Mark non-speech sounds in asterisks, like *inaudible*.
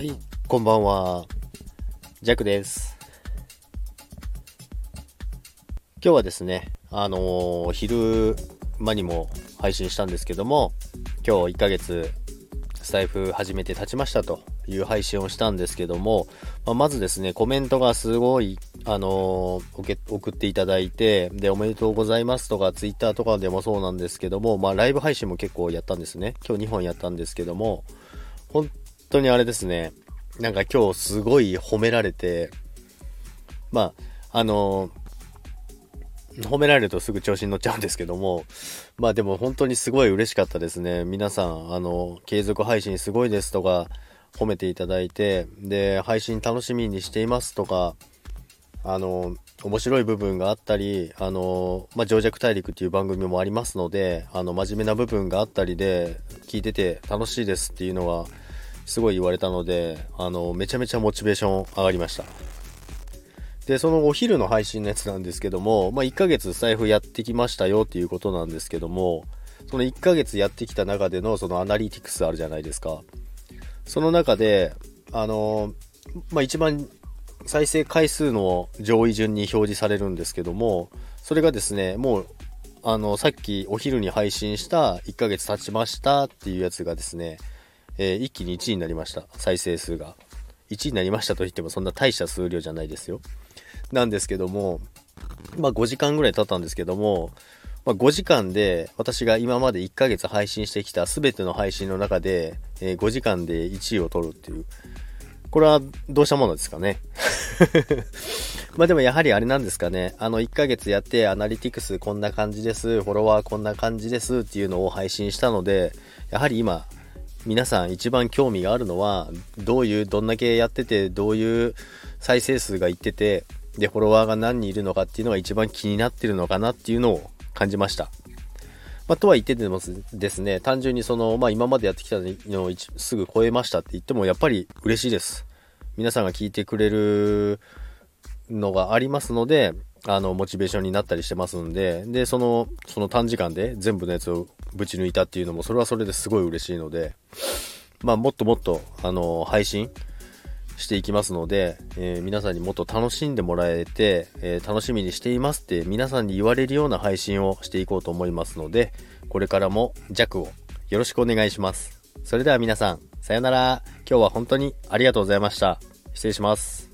はい、こんばんは。ジャックです。今日はですね、あのー、昼間にも配信したんですけども、今日1ヶ月スタイフ始めて経ちましたという配信をしたんですけども、まあ、まずですね、コメントがすごい、あのー、送っていただいて、で、おめでとうございますとか、ツイッターとかでもそうなんですけども、まあ、ライブ配信も結構やったんですね。今日2本やったんですけども、本当にあれですね、なんか今日すごい褒められて、まあ、あのー、褒められるとすぐ調子に乗っちゃうんですけども、まあでも本当にすごい嬉しかったですね。皆さん、あの、継続配信すごいですとか、褒めていただいて、で、配信楽しみにしていますとか、あの、面白い部分があったり、あの、まあ、情弱大陸っていう番組もありますので、あの、真面目な部分があったりで、聞いてて楽しいですっていうのは、すごい言われたので、あの、めちゃめちゃモチベーション上がりました。で、そのお昼の配信のやつなんですけども、まあ、1ヶ月財布やってきましたよっていうことなんですけども、その1ヶ月やってきた中でのそのアナリティクスあるじゃないですか。その中で、あの、まあ、一番再生回数の上位順に表示されるんですけども、それがですね、もう、あの、さっきお昼に配信した1ヶ月経ちましたっていうやつがですね、えー、一気に1位になりました。再生数が。1位になりましたと言ってもそんな大した数量じゃないですよ。なんですけども、まあ5時間ぐらい経ったんですけども、まあ、5時間で私が今まで1ヶ月配信してきた全ての配信の中で、えー、5時間で1位を取るっていう。これはどうしたものですかね *laughs* まあでもやはりあれなんですかね。あの1ヶ月やってアナリティクスこんな感じです。フォロワーこんな感じですっていうのを配信したので、やはり今皆さん一番興味があるのは、どういう、どんだけやってて、どういう再生数がいってて、で、フォロワーが何人いるのかっていうのが一番気になってるのかなっていうのを感じました。まあ、とは言っててもですね、単純にその、まあ、今までやってきたのをすぐ超えましたって言っても、やっぱり嬉しいです。皆さんが聞いてくれるのがありますので、あの、モチベーションになったりしてますんで、で、その、その短時間で全部のやつをぶち抜いたっていうのも、それはそれですごい嬉しいので、まあ、もっともっと、あの、配信していきますので、えー、皆さんにもっと楽しんでもらえて、えー、楽しみにしていますって皆さんに言われるような配信をしていこうと思いますので、これからも弱をよろしくお願いします。それでは皆さん、さよなら。今日は本当にありがとうございました。失礼します。